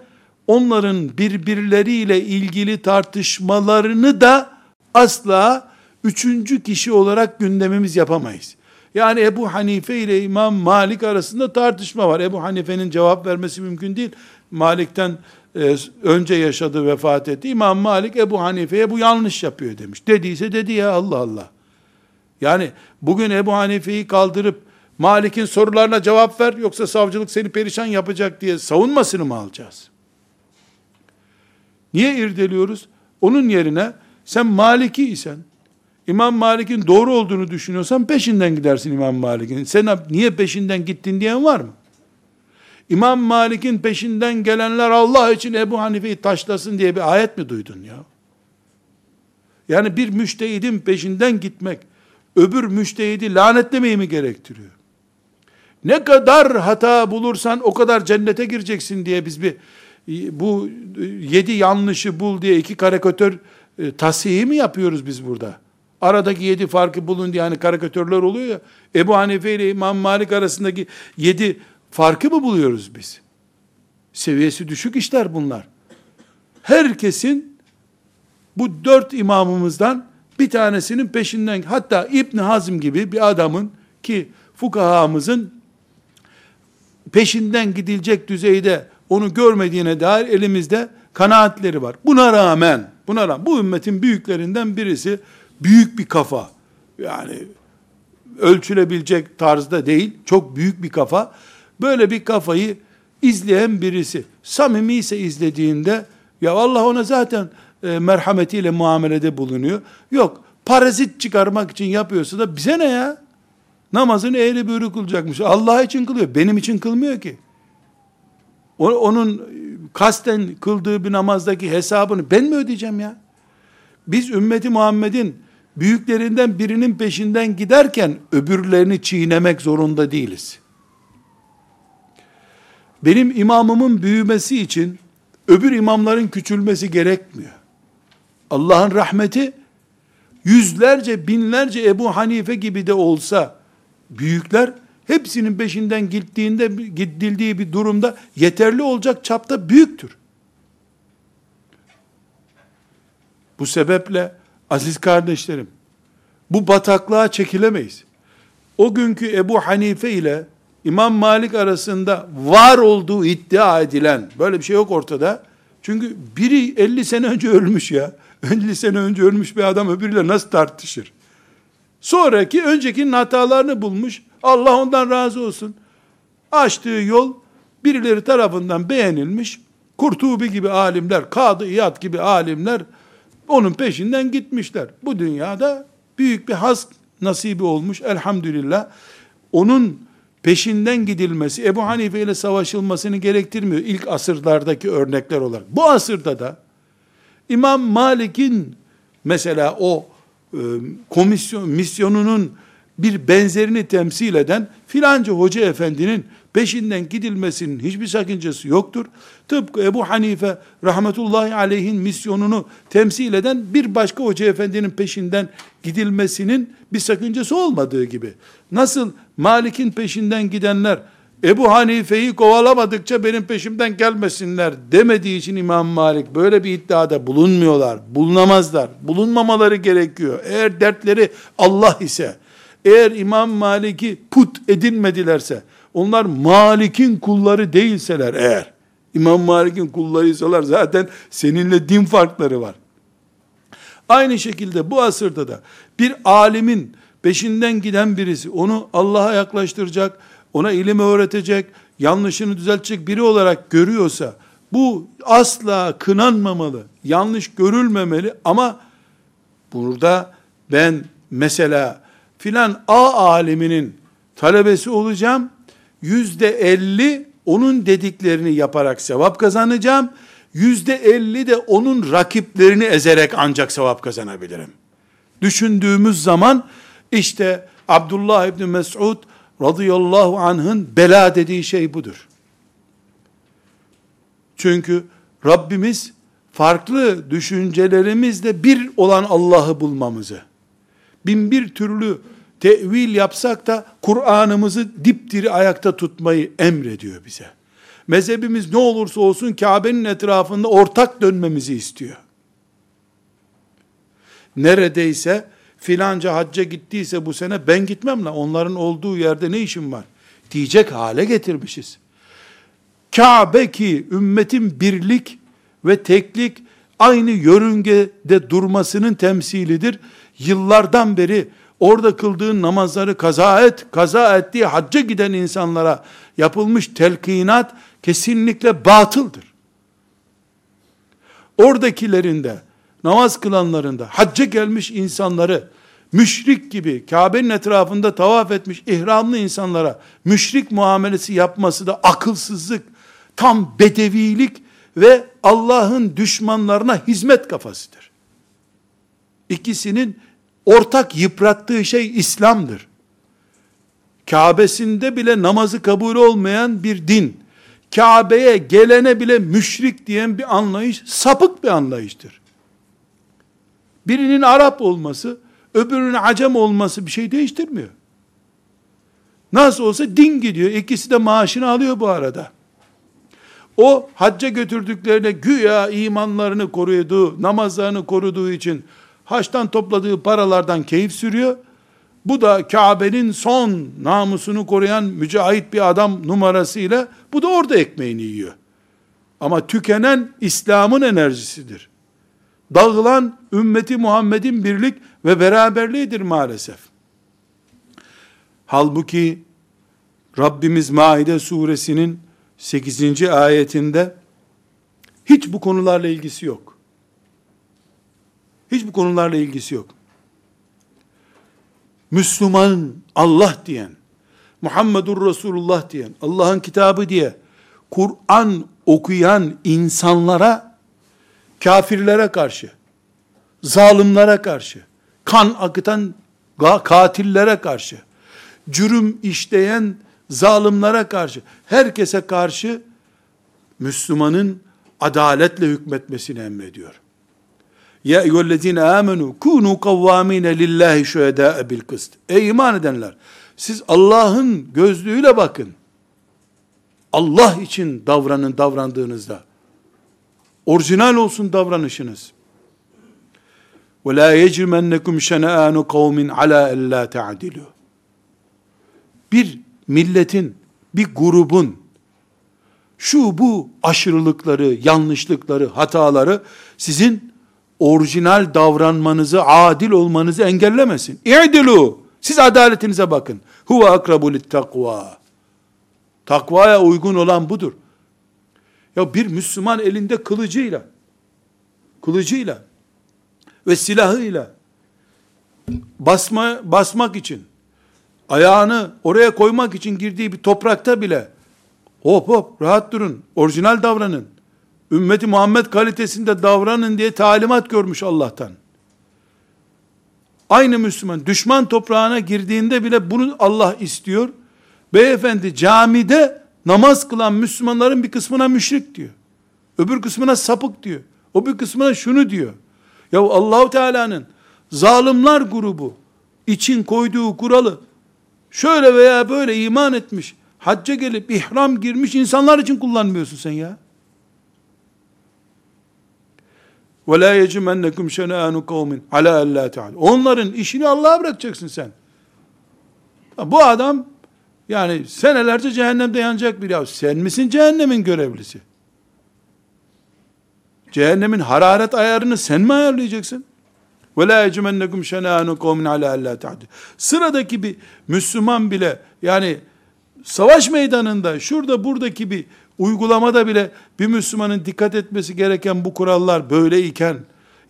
A: onların birbirleriyle ilgili tartışmalarını da asla üçüncü kişi olarak gündemimiz yapamayız. Yani Ebu Hanife ile İmam Malik arasında tartışma var. Ebu Hanife'nin cevap vermesi mümkün değil. Malik'ten e, önce yaşadı, vefat etti. İmam Malik Ebu Hanife'ye bu yanlış yapıyor demiş. Dediyse dedi ya Allah Allah. Yani bugün Ebu Hanife'yi kaldırıp Malik'in sorularına cevap ver yoksa savcılık seni perişan yapacak diye savunmasını mı alacağız? Niye irdeliyoruz? Onun yerine sen Maliki isen, İmam Malik'in doğru olduğunu düşünüyorsan peşinden gidersin İmam Malik'in. Sen niye peşinden gittin diyen var mı? İmam Malik'in peşinden gelenler Allah için Ebu Hanife'yi taşlasın diye bir ayet mi duydun ya? Yani bir müştehidin peşinden gitmek, öbür müştehidi lanetlemeyi mi gerektiriyor? Ne kadar hata bulursan o kadar cennete gireceksin diye biz bir bu yedi yanlışı bul diye iki karikatör e, tasihi mi yapıyoruz biz burada? Aradaki yedi farkı bulun diye hani karikatörler oluyor ya. Ebu Hanife ile İmam Malik arasındaki yedi farkı mı buluyoruz biz? Seviyesi düşük işler bunlar. Herkesin bu dört imamımızdan bir tanesinin peşinden hatta İbn Hazm gibi bir adamın ki fukahamızın peşinden gidilecek düzeyde onu görmediğine dair elimizde kanaatleri var. Buna rağmen, buna rağmen bu ümmetin büyüklerinden birisi büyük bir kafa. Yani ölçülebilecek tarzda değil, çok büyük bir kafa. Böyle bir kafayı izleyen birisi, samimi ise izlediğinde, ya Allah ona zaten e, merhametiyle muamelede bulunuyor. Yok, parazit çıkarmak için yapıyorsa da bize ne ya? Namazını eğri büğrü kılacakmış. Allah için kılıyor. Benim için kılmıyor ki. Onun kasten kıldığı bir namazdaki hesabını ben mi ödeyeceğim ya? Biz ümmeti Muhammed'in büyüklerinden birinin peşinden giderken öbürlerini çiğnemek zorunda değiliz. Benim imamımın büyümesi için öbür imamların küçülmesi gerekmiyor. Allah'ın rahmeti yüzlerce, binlerce Ebu Hanife gibi de olsa büyükler hepsinin peşinden gittiğinde gidildiği bir durumda yeterli olacak çapta büyüktür. Bu sebeple aziz kardeşlerim bu bataklığa çekilemeyiz. O günkü Ebu Hanife ile İmam Malik arasında var olduğu iddia edilen böyle bir şey yok ortada. Çünkü biri 50 sene önce ölmüş ya. *laughs* 50 sene önce ölmüş bir adam öbürüyle nasıl tartışır? Sonraki öncekinin hatalarını bulmuş. Allah ondan razı olsun. Açtığı yol birileri tarafından beğenilmiş, Kurtubi gibi alimler, Kadı İyad gibi alimler onun peşinden gitmişler. Bu dünyada büyük bir has nasibi olmuş elhamdülillah. Onun peşinden gidilmesi Ebu Hanife ile savaşılmasını gerektirmiyor ilk asırlardaki örnekler olarak. Bu asırda da İmam Malik'in mesela o e, komisyon misyonunun bir benzerini temsil eden filanca hoca efendinin peşinden gidilmesinin hiçbir sakıncası yoktur. Tıpkı Ebu Hanife rahmetullahi aleyhin misyonunu temsil eden bir başka hoca efendinin peşinden gidilmesinin bir sakıncası olmadığı gibi. Nasıl Malik'in peşinden gidenler Ebu Hanife'yi kovalamadıkça benim peşimden gelmesinler demediği için İmam Malik böyle bir iddiada bulunmuyorlar. Bulunamazlar. Bulunmamaları gerekiyor. Eğer dertleri Allah ise, eğer İmam Malik'i put edinmedilerse, onlar Malik'in kulları değilseler eğer, İmam Malik'in kullarıysalar zaten seninle din farkları var. Aynı şekilde bu asırda da bir alimin peşinden giden birisi onu Allah'a yaklaştıracak, ona ilim öğretecek, yanlışını düzeltecek biri olarak görüyorsa bu asla kınanmamalı, yanlış görülmemeli ama burada ben mesela filan A aliminin talebesi olacağım, yüzde elli onun dediklerini yaparak sevap kazanacağım, yüzde elli de onun rakiplerini ezerek ancak sevap kazanabilirim. Düşündüğümüz zaman işte Abdullah İbni Mes'ud radıyallahu anh'ın bela dediği şey budur. Çünkü Rabbimiz farklı düşüncelerimizle bir olan Allah'ı bulmamızı, bin bir türlü tevil yapsak da Kur'an'ımızı dipdiri ayakta tutmayı emrediyor bize. Mezhebimiz ne olursa olsun Kabe'nin etrafında ortak dönmemizi istiyor. Neredeyse filanca hacca gittiyse bu sene ben gitmem la onların olduğu yerde ne işim var diyecek hale getirmişiz. Kabe ki ümmetin birlik ve teklik aynı yörüngede durmasının temsilidir. Yıllardan beri orada kıldığın namazları kaza et, kaza et diye hacca giden insanlara yapılmış telkinat kesinlikle batıldır. Oradakilerin de namaz kılanlarında hacca gelmiş insanları müşrik gibi Kabe'nin etrafında tavaf etmiş ihramlı insanlara müşrik muamelesi yapması da akılsızlık, tam bedevilik ve Allah'ın düşmanlarına hizmet kafasıdır. İkisinin ortak yıprattığı şey İslam'dır. Kabe'sinde bile namazı kabul olmayan bir din, Kabe'ye gelene bile müşrik diyen bir anlayış, sapık bir anlayıştır. Birinin Arap olması, öbürünün Acem olması bir şey değiştirmiyor. Nasıl olsa din gidiyor. İkisi de maaşını alıyor bu arada. O hacca götürdüklerine güya imanlarını koruduğu, namazlarını koruduğu için haçtan topladığı paralardan keyif sürüyor. Bu da Kabe'nin son namusunu koruyan mücahit bir adam numarasıyla bu da orada ekmeğini yiyor. Ama tükenen İslam'ın enerjisidir. Dağılan ümmeti Muhammed'in birlik ve beraberliğidir maalesef. Halbuki Rabbimiz Maide suresinin 8. ayetinde hiç bu konularla ilgisi yok. Hiç bu konularla ilgisi yok. Müslüman Allah diyen, Muhammedur Resulullah diyen, Allah'ın kitabı diye Kur'an okuyan insanlara kafirlere karşı, zalimlere karşı, kan akıtan katillere karşı, cürüm işleyen zalimlere karşı, herkese karşı Müslümanın adaletle hükmetmesini emrediyor. Ya eyyühellezine amenu kunu kavvamine lillahi şühedâe bil kıst. Ey iman edenler, siz Allah'ın gözlüğüyle bakın. Allah için davranın davrandığınızda. Orijinal olsun davranışınız. Ve la yecrimennekum şena'anu kavmin ala ella ta'dilu. Bir milletin, bir grubun şu bu aşırılıkları, yanlışlıkları, hataları sizin orijinal davranmanızı, adil olmanızı engellemesin. İ'dilu. Siz adaletinize bakın. Huve akrabu takva. Takvaya uygun olan budur. Ya bir Müslüman elinde kılıcıyla, kılıcıyla ve silahıyla basma, basmak için, ayağını oraya koymak için girdiği bir toprakta bile hop hop rahat durun, orijinal davranın, ümmeti Muhammed kalitesinde davranın diye talimat görmüş Allah'tan. Aynı Müslüman düşman toprağına girdiğinde bile bunu Allah istiyor. Beyefendi camide namaz kılan Müslümanların bir kısmına müşrik diyor. Öbür kısmına sapık diyor. O bir kısmına şunu diyor. Ya Allahu Teala'nın zalimler grubu için koyduğu kuralı şöyle veya böyle iman etmiş, hacca gelip ihram girmiş insanlar için kullanmıyorsun sen ya. La yecmennekum şenânu kavmin ala allâ teâlâ. Onların işini Allah'a bırakacaksın sen. Bu adam yani senelerce cehennemde yanacak bir ya. Sen misin cehennemin görevlisi? Cehennemin hararet ayarını sen mi ayarlayacaksın? Ve la yecmennekum şenânu kavmin ala allâ. Sıradaki bir Müslüman bile yani savaş meydanında şurada buradaki bir uygulamada bile bir Müslümanın dikkat etmesi gereken bu kurallar böyleyken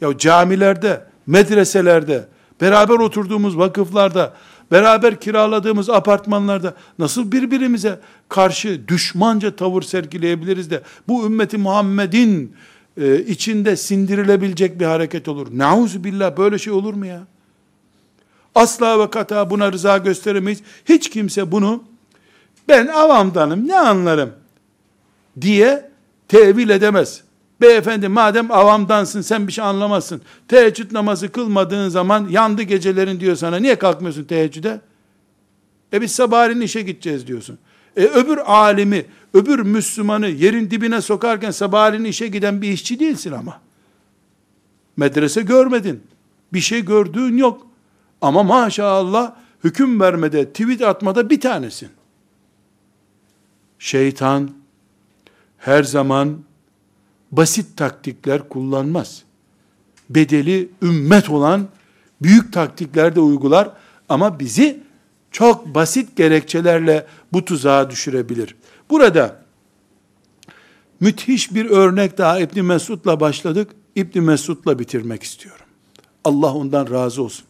A: ya camilerde, medreselerde, beraber oturduğumuz vakıflarda, beraber kiraladığımız apartmanlarda nasıl birbirimize karşı düşmanca tavır sergileyebiliriz de bu ümmeti Muhammed'in e, içinde sindirilebilecek bir hareket olur. Nauzu billah böyle şey olur mu ya? Asla ve kata buna rıza gösteremeyiz. Hiç kimse bunu ben avamdanım ne anlarım diye tevil edemez. Beyefendi madem avamdansın sen bir şey anlamazsın. Teheccüd namazı kılmadığın zaman yandı gecelerin diyor sana. Niye kalkmıyorsun teheccüde? E biz sabahleyin işe gideceğiz diyorsun. E öbür alimi, öbür Müslümanı yerin dibine sokarken sabahleyin işe giden bir işçi değilsin ama. Medrese görmedin. Bir şey gördüğün yok. Ama maşallah hüküm vermede, tweet atmada bir tanesin. Şeytan her zaman basit taktikler kullanmaz. Bedeli ümmet olan büyük taktikler de uygular ama bizi çok basit gerekçelerle bu tuzağa düşürebilir. Burada müthiş bir örnek daha İbn Mesud'la başladık. İbn Mesud'la bitirmek istiyorum. Allah ondan razı olsun.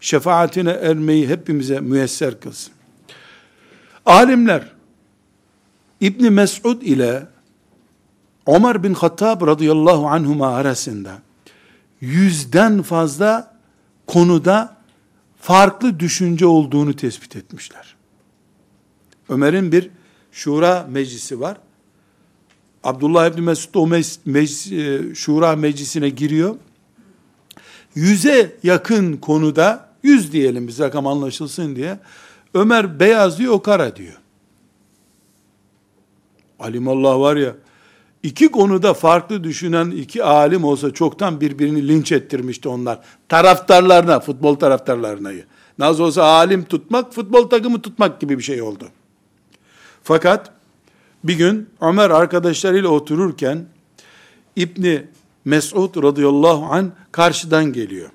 A: Şefaatine ermeyi hepimize müyesser kılsın. Alimler İbn Mesud ile Ömer bin Hattab radıyallahu anhuma arasında yüzden fazla konuda farklı düşünce olduğunu tespit etmişler. Ömer'in bir şura meclisi var. Abdullah İbni Mesud o meclis, e, şura meclisine giriyor. Yüze yakın konuda, yüz diyelim biz rakam anlaşılsın diye, Ömer beyaz diyor, o kara diyor. Alimallah var ya, iki konuda farklı düşünen iki alim olsa çoktan birbirini linç ettirmişti onlar. Taraftarlarına, futbol taraftarlarına. Nasıl olsa alim tutmak, futbol takımı tutmak gibi bir şey oldu. Fakat bir gün Ömer arkadaşlarıyla otururken İbni Mesud radıyallahu an karşıdan geliyor.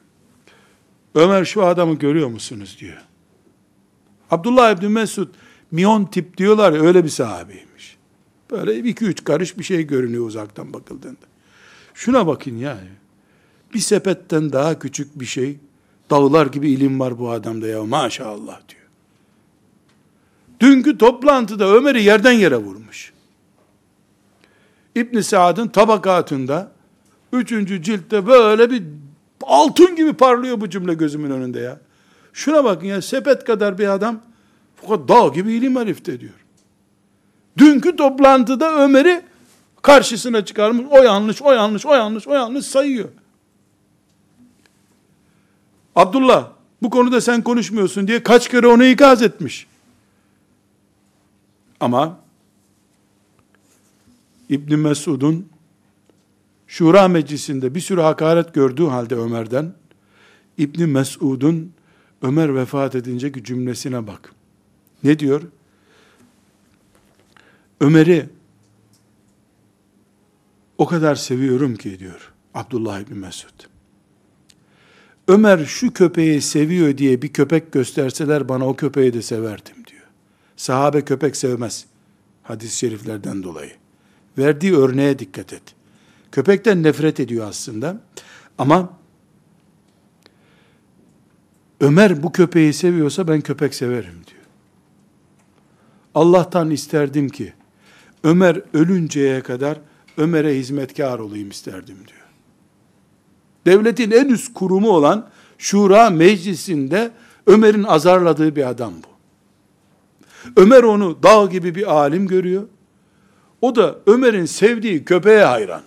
A: Ömer şu adamı görüyor musunuz diyor. Abdullah İbni Mesud miyon tip diyorlar ya öyle bir sahabeymiş. Böyle iki üç karış bir şey görünüyor uzaktan bakıldığında. Şuna bakın ya. Bir sepetten daha küçük bir şey. Dağlar gibi ilim var bu adamda ya maşallah diyor. Dünkü toplantıda Ömer'i yerden yere vurmuş. İbn Saad'ın tabakatında üçüncü ciltte böyle bir altın gibi parlıyor bu cümle gözümün önünde ya. Şuna bakın ya sepet kadar bir adam fakat dağ gibi ilim herifte diyor. Dünkü toplantıda Ömer'i karşısına çıkarmış. O yanlış, o yanlış, o yanlış, o yanlış sayıyor. Abdullah bu konuda sen konuşmuyorsun diye kaç kere onu ikaz etmiş. Ama İbn Mesud'un Şura meclisinde bir sürü hakaret gördüğü halde Ömer'den İbn Mesud'un Ömer vefat edinceki cümlesine bak. Ne diyor? Ömer'i o kadar seviyorum ki diyor Abdullah İbni Mesud. Ömer şu köpeği seviyor diye bir köpek gösterseler bana o köpeği de severdim diyor. Sahabe köpek sevmez. hadis-i şeriflerden dolayı. Verdiği örneğe dikkat et. Köpekten nefret ediyor aslında. Ama Ömer bu köpeği seviyorsa ben köpek severim diyor. Allah'tan isterdim ki Ömer ölünceye kadar Ömer'e hizmetkar olayım isterdim diyor. Devletin en üst kurumu olan Şura meclisinde Ömer'in azarladığı bir adam bu. Ömer onu dağ gibi bir alim görüyor. O da Ömer'in sevdiği köpeğe hayran.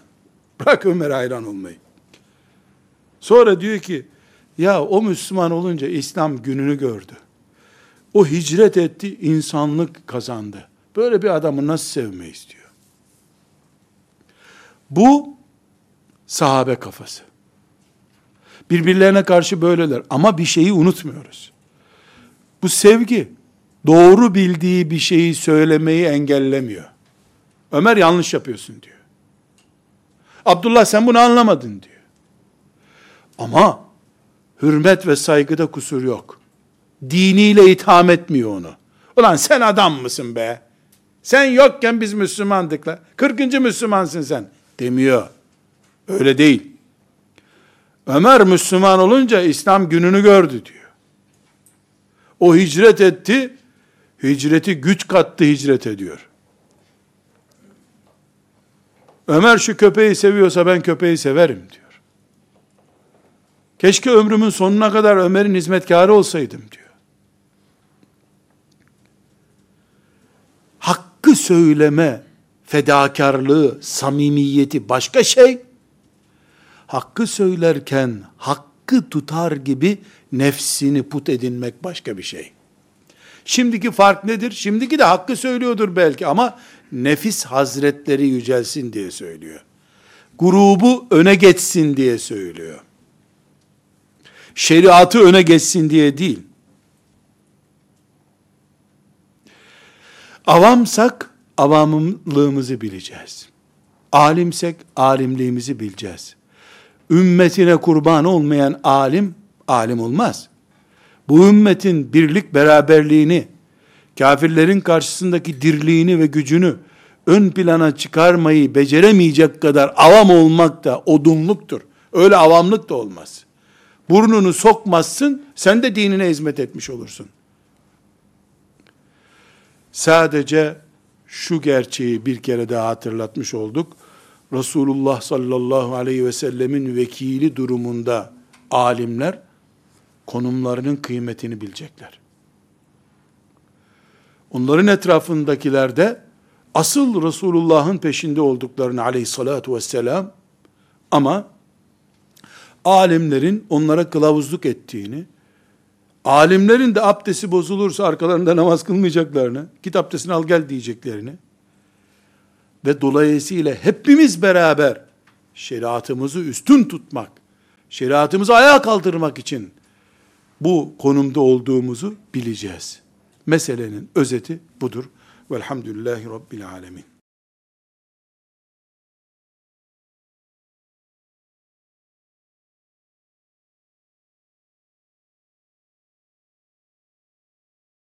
A: Bırak Ömer hayran olmayı. Sonra diyor ki, ya o Müslüman olunca İslam gününü gördü. O hicret etti, insanlık kazandı. Böyle bir adamı nasıl sevmeyiz diyor. Bu sahabe kafası. Birbirlerine karşı böyleler ama bir şeyi unutmuyoruz. Bu sevgi doğru bildiği bir şeyi söylemeyi engellemiyor. Ömer yanlış yapıyorsun diyor. Abdullah sen bunu anlamadın diyor. Ama hürmet ve saygıda kusur yok. Diniyle itham etmiyor onu. Ulan sen adam mısın be? Sen yokken biz Müslümandık la. 40. Müslümansın sen. Demiyor. Öyle değil. Ömer Müslüman olunca İslam gününü gördü diyor. O hicret etti, hicreti güç kattı hicret ediyor. Ömer şu köpeği seviyorsa ben köpeği severim diyor. Keşke ömrümün sonuna kadar Ömer'in hizmetkarı olsaydım diyor. Hakkı söyleme, fedakarlığı, samimiyeti başka şey. Hakkı söylerken hakkı tutar gibi nefsini put edinmek başka bir şey. Şimdiki fark nedir? Şimdiki de hakkı söylüyordur belki ama nefis hazretleri yücelsin diye söylüyor. Grubu öne geçsin diye söylüyor. Şeriatı öne geçsin diye değil. Avamsak avamlığımızı bileceğiz. Alimsek alimliğimizi bileceğiz. Ümmetine kurban olmayan alim, alim olmaz. Bu ümmetin birlik beraberliğini, kafirlerin karşısındaki dirliğini ve gücünü ön plana çıkarmayı beceremeyecek kadar avam olmak da odunluktur. Öyle avamlık da olmaz. Burnunu sokmazsın, sen de dinine hizmet etmiş olursun. Sadece şu gerçeği bir kere daha hatırlatmış olduk. Resulullah sallallahu aleyhi ve sellemin vekili durumunda alimler konumlarının kıymetini bilecekler. Onların etrafındakiler de asıl Resulullah'ın peşinde olduklarını aleyhissalatu vesselam ama alimlerin onlara kılavuzluk ettiğini, alimlerin de abdesti bozulursa arkalarında namaz kılmayacaklarını, git abdestini al gel diyeceklerini ve dolayısıyla hepimiz beraber şeriatımızı üstün tutmak, şeriatımızı ayağa kaldırmak için bu konumda olduğumuzu bileceğiz. Meselenin özeti budur. Velhamdülillahi Rabbil Alemin.